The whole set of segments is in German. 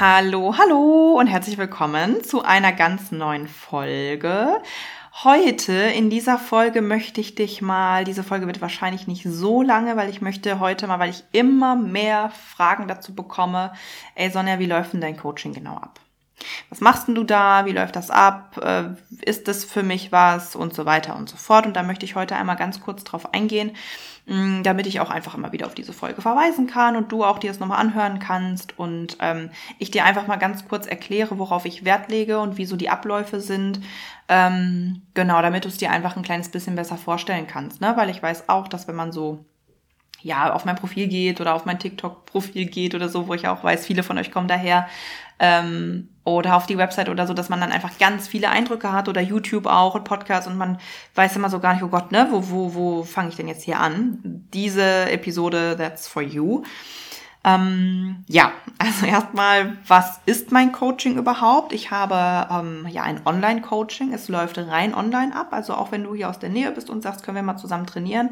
Hallo, hallo und herzlich willkommen zu einer ganz neuen Folge. Heute in dieser Folge möchte ich dich mal, diese Folge wird wahrscheinlich nicht so lange, weil ich möchte heute mal, weil ich immer mehr Fragen dazu bekomme, ey Sonja, wie läuft denn dein Coaching genau ab? Was machst denn du da? Wie läuft das ab? Äh, ist das für mich was? Und so weiter und so fort. Und da möchte ich heute einmal ganz kurz drauf eingehen, damit ich auch einfach immer wieder auf diese Folge verweisen kann und du auch dir das nochmal anhören kannst und ähm, ich dir einfach mal ganz kurz erkläre, worauf ich Wert lege und wieso die Abläufe sind. Ähm, genau, damit du es dir einfach ein kleines bisschen besser vorstellen kannst, ne? Weil ich weiß auch, dass wenn man so ja, auf mein Profil geht oder auf mein TikTok-Profil geht oder so, wo ich auch weiß, viele von euch kommen daher, ähm, oder auf die Website oder so, dass man dann einfach ganz viele Eindrücke hat oder YouTube auch und Podcast und man weiß immer so gar nicht, oh Gott, ne, wo, wo, wo fange ich denn jetzt hier an? Diese Episode, that's for you. Ähm, ja, also erstmal, was ist mein Coaching überhaupt? Ich habe ähm, ja ein Online-Coaching. Es läuft rein online ab. Also auch wenn du hier aus der Nähe bist und sagst, können wir mal zusammen trainieren.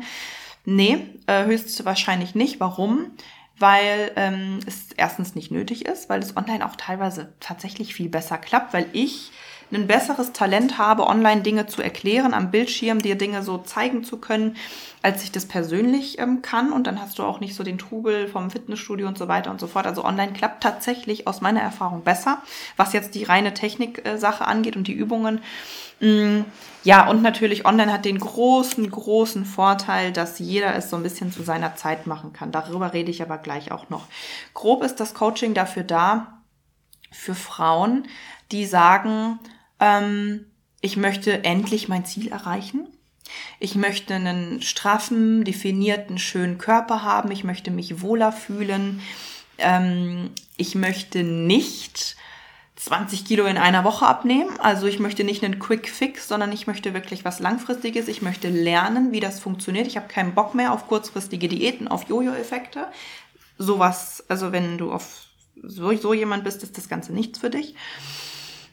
Nee, äh, höchstwahrscheinlich nicht. Warum? Weil ähm, es erstens nicht nötig ist, weil es online auch teilweise tatsächlich viel besser klappt, weil ich ein besseres Talent habe, online Dinge zu erklären, am Bildschirm dir Dinge so zeigen zu können, als ich das persönlich ähm, kann. Und dann hast du auch nicht so den Trubel vom Fitnessstudio und so weiter und so fort. Also online klappt tatsächlich aus meiner Erfahrung besser, was jetzt die reine Technik-Sache äh, angeht und die Übungen. Mm, ja, und natürlich online hat den großen, großen Vorteil, dass jeder es so ein bisschen zu seiner Zeit machen kann. Darüber rede ich aber gleich auch noch. Grob ist das Coaching dafür da, für Frauen, die sagen, ähm, ich möchte endlich mein Ziel erreichen. Ich möchte einen straffen, definierten, schönen Körper haben. Ich möchte mich wohler fühlen. Ähm, ich möchte nicht 20 Kilo in einer Woche abnehmen. Also ich möchte nicht einen Quick Fix, sondern ich möchte wirklich was Langfristiges. Ich möchte lernen, wie das funktioniert. Ich habe keinen Bock mehr auf kurzfristige Diäten, auf Jojo-Effekte. Sowas, also wenn du auf so, so jemand bist, ist das Ganze nichts für dich.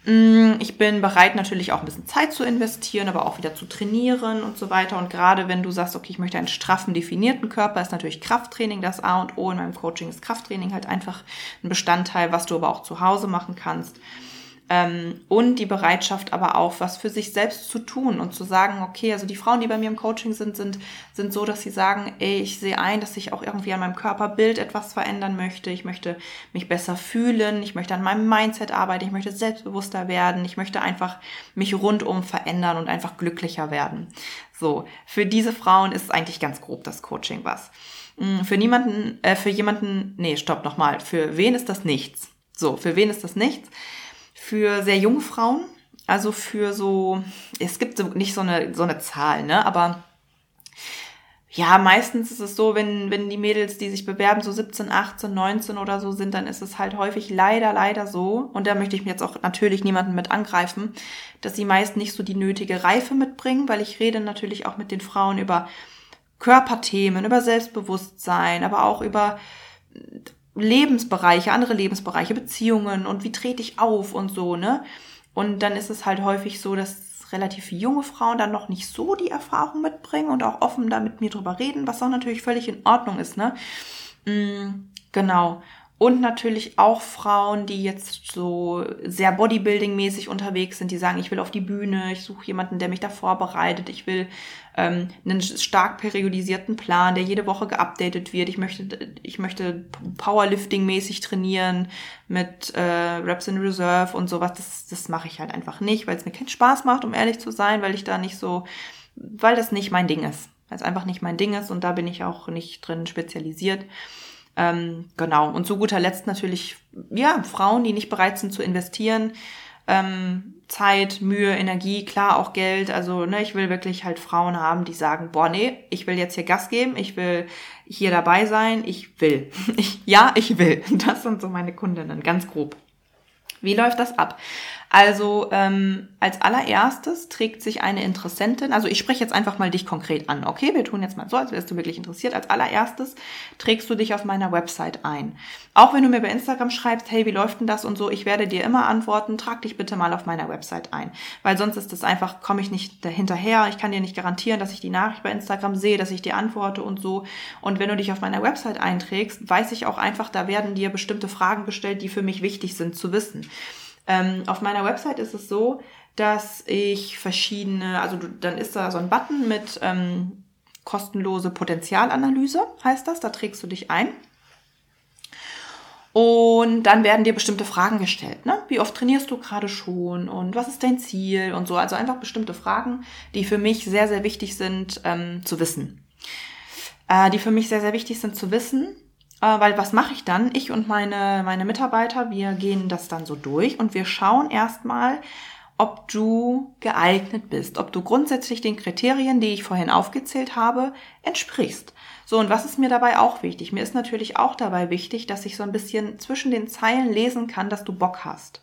Mm, ich bin bereit, natürlich auch ein bisschen Zeit zu investieren, aber auch wieder zu trainieren und so weiter. Und gerade wenn du sagst, okay, ich möchte einen straffen, definierten Körper, ist natürlich Krafttraining das A und O. In meinem Coaching ist Krafttraining halt einfach ein Bestandteil, was du aber auch zu Hause machen kannst. Ähm, und die Bereitschaft aber auch, was für sich selbst zu tun und zu sagen, okay, also die Frauen, die bei mir im Coaching sind, sind, sind so, dass sie sagen, ey, ich sehe ein, dass ich auch irgendwie an meinem Körperbild etwas verändern möchte. Ich möchte mich besser fühlen. Ich möchte an meinem Mindset arbeiten. Ich möchte selbstbewusster werden. Ich möchte einfach mich rundum verändern und einfach glücklicher werden. So. Für diese Frauen ist eigentlich ganz grob das Coaching was. Hm, für niemanden, äh, für jemanden, nee, stopp nochmal. Für wen ist das nichts? So, für wen ist das nichts? Für sehr junge Frauen. Also für so, es gibt so nicht so eine, so eine Zahl, ne? Aber ja, meistens ist es so, wenn, wenn die Mädels, die sich bewerben, so 17, 18, 19 oder so sind, dann ist es halt häufig leider, leider so. Und da möchte ich mir jetzt auch natürlich niemanden mit angreifen, dass sie meist nicht so die nötige Reife mitbringen, weil ich rede natürlich auch mit den Frauen über Körperthemen, über Selbstbewusstsein, aber auch über Lebensbereiche, andere Lebensbereiche, Beziehungen und wie trete ich auf und so, ne? Und dann ist es halt häufig so, dass relativ junge Frauen dann noch nicht so die Erfahrung mitbringen und auch offen da mit mir drüber reden, was auch natürlich völlig in Ordnung ist, ne? Mm, genau. Und natürlich auch Frauen, die jetzt so sehr Bodybuilding-mäßig unterwegs sind, die sagen, ich will auf die Bühne, ich suche jemanden, der mich da vorbereitet, ich will ähm, einen stark periodisierten Plan, der jede Woche geupdatet wird. Ich möchte, ich möchte Powerlifting-mäßig trainieren mit äh, Reps in Reserve und sowas. Das, das mache ich halt einfach nicht, weil es mir keinen Spaß macht, um ehrlich zu sein, weil ich da nicht so, weil das nicht mein Ding ist. Weil es einfach nicht mein Ding ist und da bin ich auch nicht drin spezialisiert. Ähm, genau. Und zu guter Letzt natürlich, ja, Frauen, die nicht bereit sind zu investieren. Ähm, Zeit, Mühe, Energie, klar auch Geld. Also, ne, ich will wirklich halt Frauen haben, die sagen, boah, nee, ich will jetzt hier Gas geben, ich will hier dabei sein, ich will. Ich, ja, ich will. Das sind so meine Kundinnen, ganz grob. Wie läuft das ab? Also ähm, als allererstes trägt sich eine Interessentin, also ich spreche jetzt einfach mal dich konkret an, okay? Wir tun jetzt mal so, als wärst du wirklich interessiert. Als allererstes trägst du dich auf meiner Website ein. Auch wenn du mir bei Instagram schreibst, hey, wie läuft denn das und so, ich werde dir immer antworten, trag dich bitte mal auf meiner Website ein. Weil sonst ist das einfach, komme ich nicht dahinterher. Ich kann dir nicht garantieren, dass ich die Nachricht bei Instagram sehe, dass ich dir antworte und so. Und wenn du dich auf meiner Website einträgst, weiß ich auch einfach, da werden dir bestimmte Fragen gestellt, die für mich wichtig sind zu wissen. Ähm, auf meiner Website ist es so, dass ich verschiedene, also du, dann ist da so ein Button mit ähm, kostenlose Potenzialanalyse, heißt das, da trägst du dich ein. Und dann werden dir bestimmte Fragen gestellt. Ne? Wie oft trainierst du gerade schon und was ist dein Ziel und so. Also einfach bestimmte Fragen, die für mich sehr, sehr wichtig sind ähm, zu wissen. Äh, die für mich sehr, sehr wichtig sind zu wissen, äh, weil was mache ich dann? Ich und meine, meine Mitarbeiter, wir gehen das dann so durch und wir schauen erstmal, ob du geeignet bist, ob du grundsätzlich den Kriterien, die ich vorhin aufgezählt habe, entsprichst. So, und was ist mir dabei auch wichtig? Mir ist natürlich auch dabei wichtig, dass ich so ein bisschen zwischen den Zeilen lesen kann, dass du Bock hast.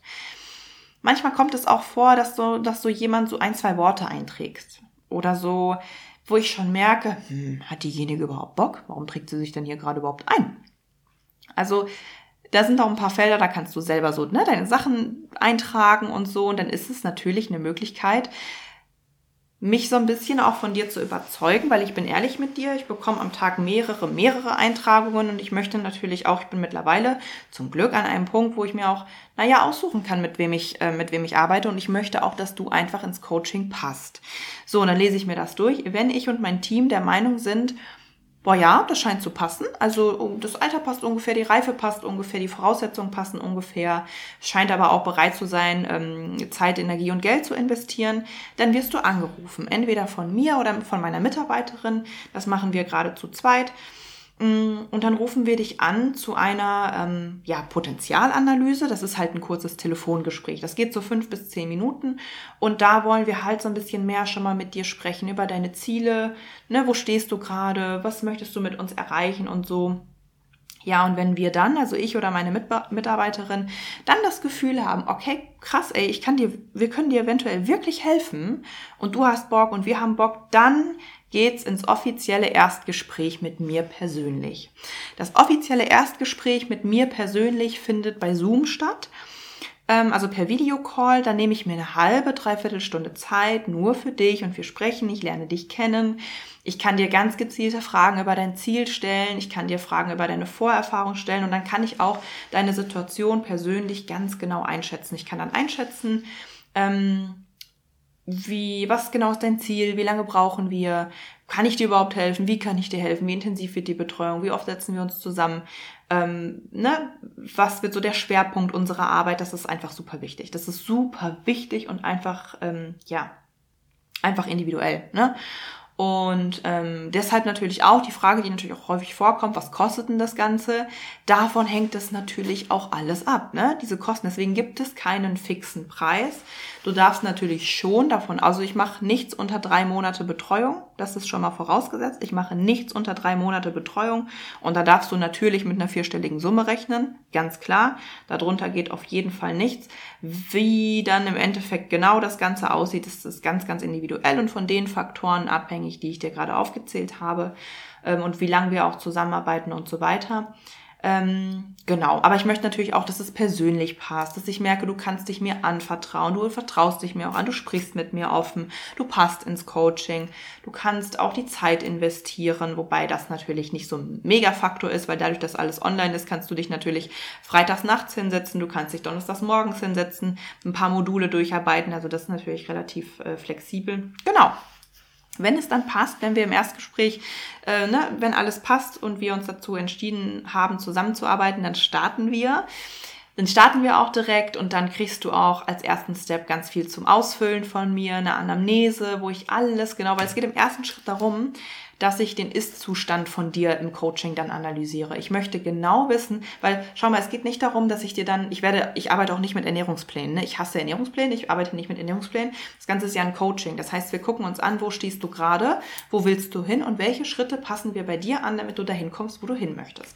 Manchmal kommt es auch vor, dass so, dass so jemand so ein, zwei Worte einträgst. Oder so, wo ich schon merke, hm, hat diejenige überhaupt Bock? Warum trägt sie sich denn hier gerade überhaupt ein? Also da sind auch ein paar Felder, da kannst du selber so ne, deine Sachen eintragen und so. Und dann ist es natürlich eine Möglichkeit, mich so ein bisschen auch von dir zu überzeugen, weil ich bin ehrlich mit dir, ich bekomme am Tag mehrere, mehrere Eintragungen und ich möchte natürlich auch, ich bin mittlerweile zum Glück an einem Punkt, wo ich mir auch, naja, aussuchen kann, mit wem ich, äh, mit wem ich arbeite und ich möchte auch, dass du einfach ins Coaching passt. So, und dann lese ich mir das durch. Wenn ich und mein Team der Meinung sind, Boah, ja, das scheint zu passen. Also das Alter passt ungefähr, die Reife passt ungefähr, die Voraussetzungen passen ungefähr, scheint aber auch bereit zu sein, ähm, Zeit, Energie und Geld zu investieren. Dann wirst du angerufen, entweder von mir oder von meiner Mitarbeiterin. Das machen wir gerade zu zweit. Mm, und dann rufen wir dich an zu einer ähm, ja, Potenzialanalyse. Das ist halt ein kurzes Telefongespräch. Das geht so fünf bis zehn Minuten. Und da wollen wir halt so ein bisschen mehr schon mal mit dir sprechen über deine Ziele. Ne, wo stehst du gerade? Was möchtest du mit uns erreichen und so. Ja, und wenn wir dann, also ich oder meine Mitarbeiterin, dann das Gefühl haben, okay, krass, ey, ich kann dir, wir können dir eventuell wirklich helfen und du hast Bock und wir haben Bock, dann geht's ins offizielle Erstgespräch mit mir persönlich. Das offizielle Erstgespräch mit mir persönlich findet bei Zoom statt also per Videocall. Da nehme ich mir eine halbe, dreiviertel Stunde Zeit nur für dich und wir sprechen. Ich lerne dich kennen. Ich kann dir ganz gezielte Fragen über dein Ziel stellen. Ich kann dir Fragen über deine Vorerfahrung stellen und dann kann ich auch deine Situation persönlich ganz genau einschätzen. Ich kann dann einschätzen, ähm, wie, was genau ist dein Ziel? Wie lange brauchen wir? Kann ich dir überhaupt helfen? Wie kann ich dir helfen? Wie intensiv wird die Betreuung? Wie oft setzen wir uns zusammen? Ähm, ne? Was wird so der Schwerpunkt unserer Arbeit? Das ist einfach super wichtig. Das ist super wichtig und einfach, ähm, ja, einfach individuell. Ne? Und ähm, deshalb natürlich auch die Frage, die natürlich auch häufig vorkommt, was kostet denn das Ganze? Davon hängt es natürlich auch alles ab, ne? Diese Kosten. Deswegen gibt es keinen fixen Preis. Du darfst natürlich schon davon, also ich mache nichts unter drei Monate Betreuung, das ist schon mal vorausgesetzt. Ich mache nichts unter drei Monate Betreuung und da darfst du natürlich mit einer vierstelligen Summe rechnen, ganz klar. Darunter geht auf jeden Fall nichts. Wie dann im Endeffekt genau das Ganze aussieht, das ist ganz, ganz individuell und von den Faktoren abhängig, die ich dir gerade aufgezählt habe ähm, und wie lange wir auch zusammenarbeiten und so weiter. Ähm, genau, aber ich möchte natürlich auch, dass es persönlich passt, dass ich merke, du kannst dich mir anvertrauen, du vertraust dich mir auch an, du sprichst mit mir offen, du passt ins Coaching, du kannst auch die Zeit investieren, wobei das natürlich nicht so ein Megafaktor ist, weil dadurch, dass alles online ist, kannst du dich natürlich freitags nachts hinsetzen, du kannst dich donnerstags morgens hinsetzen, ein paar Module durcharbeiten, also das ist natürlich relativ äh, flexibel. Genau, wenn es dann passt, wenn wir im Erstgespräch, äh, ne, wenn alles passt und wir uns dazu entschieden haben, zusammenzuarbeiten, dann starten wir. Dann starten wir auch direkt und dann kriegst du auch als ersten Step ganz viel zum Ausfüllen von mir, eine Anamnese, wo ich alles genau, weil es geht im ersten Schritt darum, dass ich den Ist-Zustand von dir im Coaching dann analysiere. Ich möchte genau wissen, weil schau mal, es geht nicht darum, dass ich dir dann, ich werde, ich arbeite auch nicht mit Ernährungsplänen. Ne? Ich hasse Ernährungspläne, ich arbeite nicht mit Ernährungsplänen. Das Ganze ist ja ein Coaching. Das heißt, wir gucken uns an, wo stehst du gerade, wo willst du hin und welche Schritte passen wir bei dir an, damit du dahin kommst, wo du hin möchtest.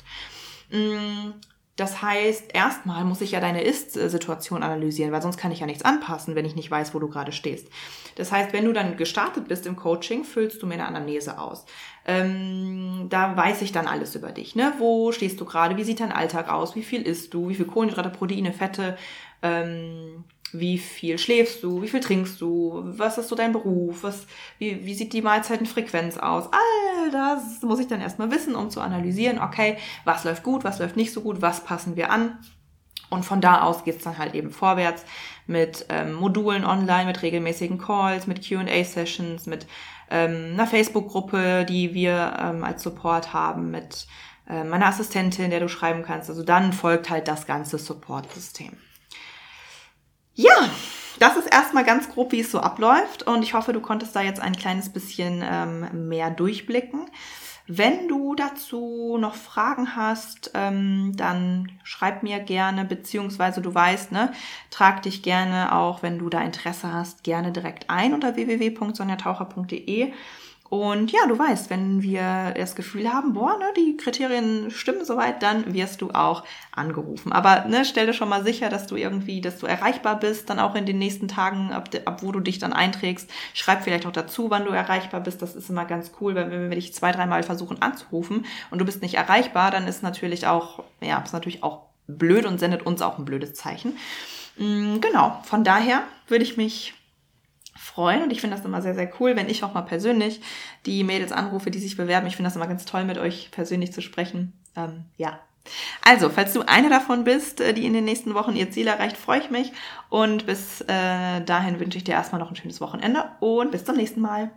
Mm, Das heißt, erstmal muss ich ja deine Ist-Situation analysieren, weil sonst kann ich ja nichts anpassen, wenn ich nicht weiß, wo du gerade stehst. Das heißt, wenn du dann gestartet bist im Coaching, füllst du mir eine Anamnese aus. Ähm, da weiß ich dann alles über dich. Ne? Wo stehst du gerade? Wie sieht dein Alltag aus? Wie viel isst du? Wie viel Kohlenhydrate, Proteine, Fette? Ähm, wie viel schläfst du, wie viel trinkst du, was ist so dein Beruf, was, wie, wie sieht die Mahlzeitenfrequenz aus. All das muss ich dann erstmal wissen, um zu analysieren, okay, was läuft gut, was läuft nicht so gut, was passen wir an. Und von da aus geht's dann halt eben vorwärts mit ähm, Modulen online, mit regelmäßigen Calls, mit QA-Sessions, mit ähm, einer Facebook-Gruppe, die wir ähm, als Support haben, mit äh, meiner Assistentin, der du schreiben kannst. Also dann folgt halt das ganze Support-System. Ja, das ist erstmal ganz grob, wie es so abläuft und ich hoffe, du konntest da jetzt ein kleines bisschen ähm, mehr durchblicken. Wenn du dazu noch Fragen hast, ähm, dann schreib mir gerne, beziehungsweise du weißt, ne, trag dich gerne auch, wenn du da Interesse hast, gerne direkt ein unter www.sonjataucher.de und ja, du weißt, wenn wir das Gefühl haben, boah, ne, die Kriterien stimmen soweit, dann wirst du auch angerufen. Aber ne, stell dir schon mal sicher, dass du irgendwie, dass du erreichbar bist, dann auch in den nächsten Tagen, ab, ab wo du dich dann einträgst. Schreib vielleicht auch dazu, wann du erreichbar bist. Das ist immer ganz cool, weil wenn wir dich zwei, dreimal versuchen anzurufen und du bist nicht erreichbar, dann ist natürlich auch, ja, ist natürlich auch blöd und sendet uns auch ein blödes Zeichen. Mm, genau, von daher würde ich mich freuen und ich finde das immer sehr, sehr cool, wenn ich auch mal persönlich die Mädels anrufe, die sich bewerben. Ich finde das immer ganz toll, mit euch persönlich zu sprechen. Ähm, ja. Also, falls du eine davon bist, äh, die in den nächsten Wochen ihr Ziel erreicht, freue ich mich. Und bis äh, dahin wünsche ich dir erstmal noch ein schönes Wochenende und bis zum nächsten Mal.